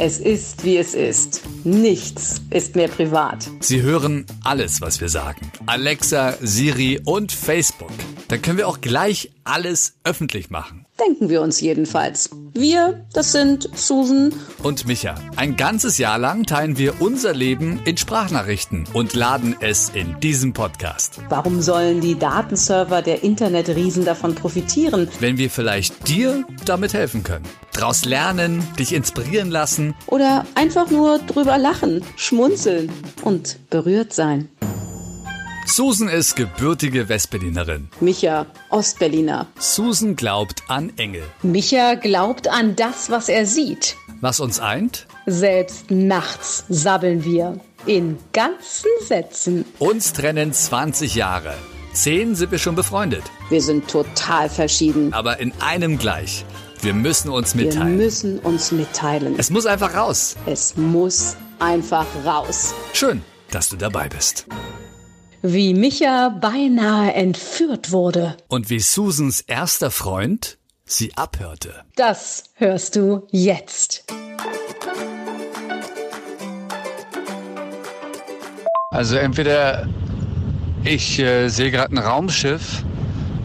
Es ist, wie es ist. Nichts ist mehr privat. Sie hören alles, was wir sagen. Alexa, Siri und Facebook. Dann können wir auch gleich alles öffentlich machen. Denken wir uns jedenfalls. Wir, das sind Susan und Micha. Ein ganzes Jahr lang teilen wir unser Leben in Sprachnachrichten und laden es in diesem Podcast. Warum sollen die Datenserver der Internetriesen davon profitieren? Wenn wir vielleicht dir damit helfen können. Daraus lernen, dich inspirieren lassen. Oder einfach nur drüber lachen, schmunzeln und berührt sein. Susan ist gebürtige Westberlinerin. Micha, Ostberliner. Susan glaubt an Engel. Micha glaubt an das, was er sieht. Was uns eint? Selbst nachts sabbeln wir. In ganzen Sätzen. Uns trennen 20 Jahre. Zehn sind wir schon befreundet. Wir sind total verschieden. Aber in einem gleich. Wir müssen uns mitteilen. Wir müssen uns mitteilen. Es muss einfach raus. Es muss einfach raus. Schön, dass du dabei bist wie Micha beinahe entführt wurde. Und wie Susans erster Freund sie abhörte. Das hörst du jetzt. Also entweder ich äh, sehe gerade ein Raumschiff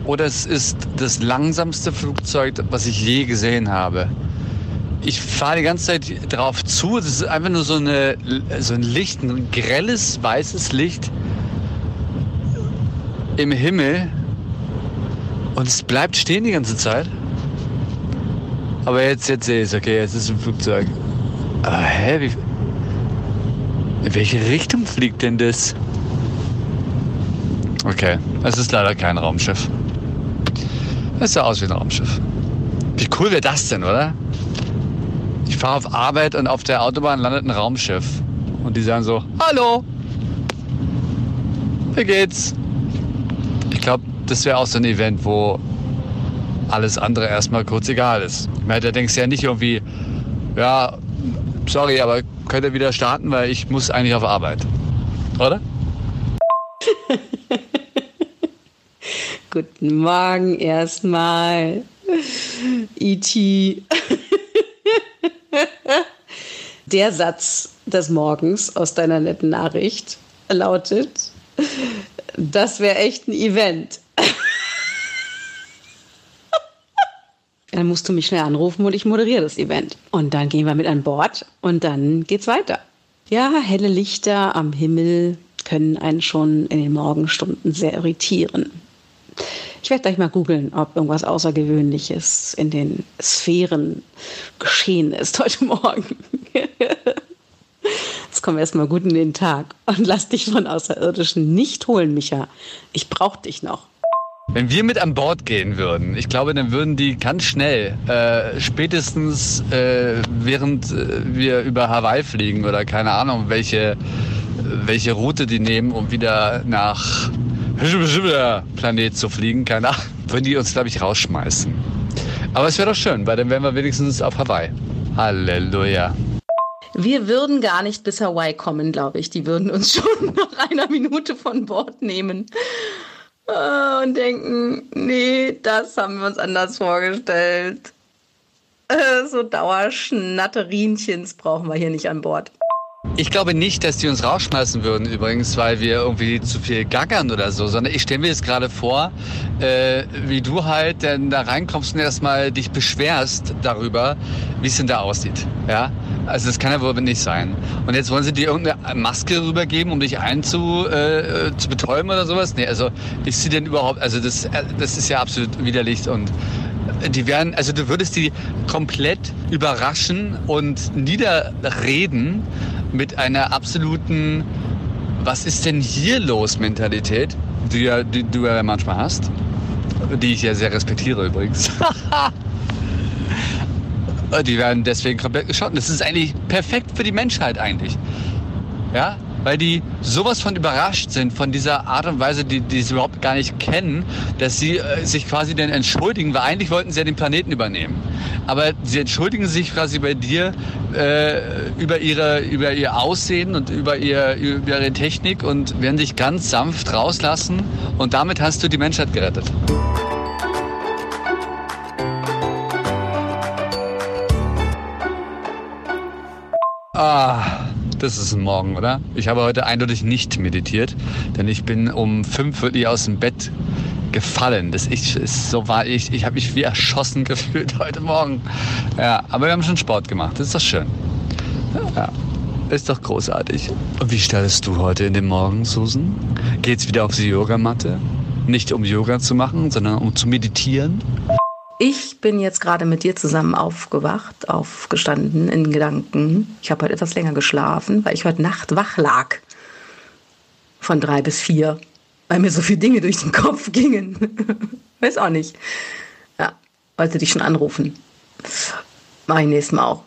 oder es ist das langsamste Flugzeug, was ich je gesehen habe. Ich fahre die ganze Zeit drauf zu. Es ist einfach nur so, eine, so ein Licht, ein grelles weißes Licht im Himmel und es bleibt stehen die ganze Zeit. Aber jetzt, jetzt sehe ich es, okay, jetzt ist ein Flugzeug. Aber hä, wie, in welche Richtung fliegt denn das? Okay, es ist leider kein Raumschiff. Es sah aus wie ein Raumschiff. Wie cool wäre das denn, oder? Ich fahre auf Arbeit und auf der Autobahn landet ein Raumschiff. Und die sagen so, hallo, wie geht's? Das wäre auch so ein Event, wo alles andere erstmal kurz egal ist. Ich meine, da denkst du ja nicht irgendwie, ja, sorry, aber könnt ihr wieder starten, weil ich muss eigentlich auf Arbeit. Oder? Guten Morgen erstmal. E.T. Der Satz des Morgens aus deiner netten Nachricht lautet, das wäre echt ein Event. dann musst du mich schnell anrufen und ich moderiere das Event. Und dann gehen wir mit an Bord und dann geht's weiter. Ja, helle Lichter am Himmel können einen schon in den Morgenstunden sehr irritieren. Ich werde gleich mal googeln, ob irgendwas Außergewöhnliches in den Sphären geschehen ist heute Morgen. Wir erstmal gut in den Tag und lass dich von Außerirdischen nicht holen, Micha. Ich brauch dich noch. Wenn wir mit an Bord gehen würden, ich glaube, dann würden die ganz schnell, äh, spätestens äh, während äh, wir über Hawaii fliegen oder keine Ahnung, welche, welche Route die nehmen, um wieder nach Planet zu fliegen, keine Ahnung, würden die uns, glaube ich, rausschmeißen. Aber es wäre doch schön, weil dann wären wir wenigstens auf Hawaii. Halleluja. Wir würden gar nicht bis Hawaii kommen, glaube ich. Die würden uns schon nach einer Minute von Bord nehmen äh, und denken, nee, das haben wir uns anders vorgestellt. Äh, so Dauerschnatterinchens brauchen wir hier nicht an Bord. Ich glaube nicht, dass die uns rausschmeißen würden übrigens, weil wir irgendwie zu viel gackern oder so, sondern ich stelle mir jetzt gerade vor, äh, wie du halt dann da reinkommst und erstmal dich beschwerst darüber, wie es denn da aussieht. Ja, also das kann ja wohl nicht sein. Und jetzt wollen sie dir irgendeine Maske rübergeben, um dich einzu äh, zu betäuben oder sowas? Nee, also ist sie denn überhaupt, also das, äh, das ist ja absolut widerlich und die werden, also du würdest die komplett überraschen und niederreden mit einer absoluten Was ist denn hier los Mentalität, die, ja, die du ja manchmal hast, die ich ja sehr respektiere übrigens. die werden deswegen komplett geschossen. Das ist eigentlich perfekt für die Menschheit eigentlich. Ja, weil die sowas von überrascht sind von dieser Art und Weise, die, die sie überhaupt gar nicht kennen, dass sie äh, sich quasi dann entschuldigen, weil eigentlich wollten sie ja den Planeten übernehmen. Aber sie entschuldigen sich quasi bei dir äh, über, ihre, über ihr Aussehen und über, ihr, über ihre Technik und werden sich ganz sanft rauslassen und damit hast du die Menschheit gerettet. Ah, ist ein Morgen, oder? Ich habe heute eindeutig nicht meditiert, denn ich bin um fünf wirklich aus dem Bett gefallen. Das ich, ist so war ich. Ich habe mich wie erschossen gefühlt heute Morgen. Ja, aber wir haben schon Sport gemacht. Das ist doch schön. Ja, ist doch großartig. Und wie startest du heute in den Morgen, Susan? Geht's wieder auf die Yogamatte? Nicht um Yoga zu machen, sondern um zu meditieren? Ich bin jetzt gerade mit dir zusammen aufgewacht, aufgestanden in Gedanken. Ich habe heute etwas länger geschlafen, weil ich heute Nacht wach lag. Von drei bis vier. Weil mir so viele Dinge durch den Kopf gingen. Weiß auch nicht. Ja, wollte dich schon anrufen. Mach ich nächstes Mal auch.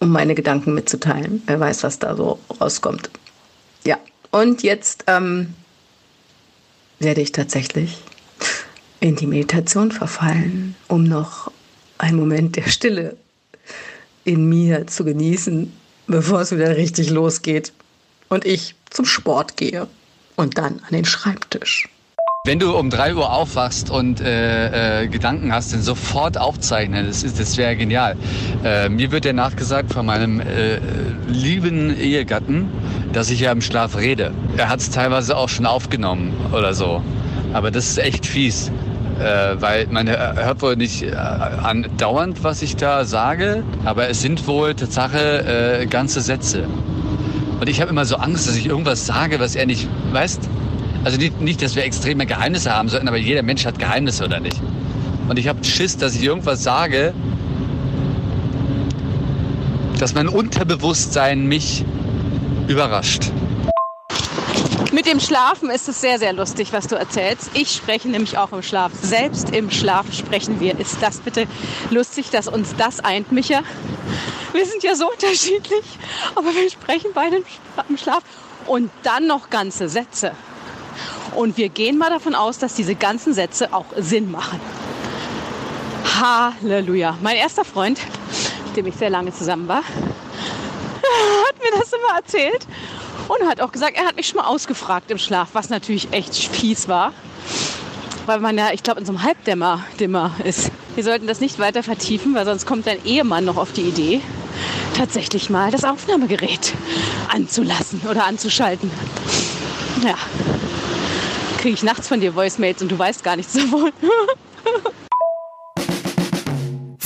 Um meine Gedanken mitzuteilen. Wer weiß, was da so rauskommt. Ja, und jetzt ähm, werde ich tatsächlich in die Meditation verfallen, um noch einen Moment der Stille in mir zu genießen, bevor es wieder richtig losgeht und ich zum Sport gehe und dann an den Schreibtisch. Wenn du um 3 Uhr aufwachst und äh, äh, Gedanken hast, dann sofort aufzeichnen. Das, ist, das wäre genial. Äh, mir wird ja nachgesagt von meinem äh, lieben Ehegatten, dass ich ja im Schlaf rede. Er hat es teilweise auch schon aufgenommen oder so. Aber das ist echt fies. Äh, weil man hört wohl nicht äh, andauernd, was ich da sage, aber es sind wohl Tatsache äh, ganze Sätze. Und ich habe immer so Angst, dass ich irgendwas sage, was er nicht weiß. Also nicht, nicht, dass wir extreme Geheimnisse haben sollten, aber jeder Mensch hat Geheimnisse, oder nicht? Und ich habe Schiss, dass ich irgendwas sage, dass mein Unterbewusstsein mich überrascht. Mit dem Schlafen ist es sehr, sehr lustig, was du erzählst. Ich spreche nämlich auch im Schlaf. Selbst im Schlaf sprechen wir. Ist das bitte lustig, dass uns das eint, Micha? Wir sind ja so unterschiedlich, aber wir sprechen beide im Schlaf. Und dann noch ganze Sätze. Und wir gehen mal davon aus, dass diese ganzen Sätze auch Sinn machen. Halleluja. Mein erster Freund, mit dem ich sehr lange zusammen war, hat mir das immer erzählt und hat auch gesagt, er hat mich schon mal ausgefragt im Schlaf, was natürlich echt fies war. Weil man ja, ich glaube, in so einem Halbdämmer Dimmer ist. Wir sollten das nicht weiter vertiefen, weil sonst kommt dein Ehemann noch auf die Idee, tatsächlich mal das Aufnahmegerät anzulassen oder anzuschalten. Ja. Kriege ich nachts von dir Voicemails und du weißt gar nichts davon.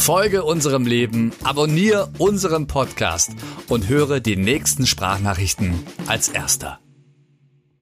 Folge unserem Leben, abonniere unseren Podcast und höre die nächsten Sprachnachrichten als erster.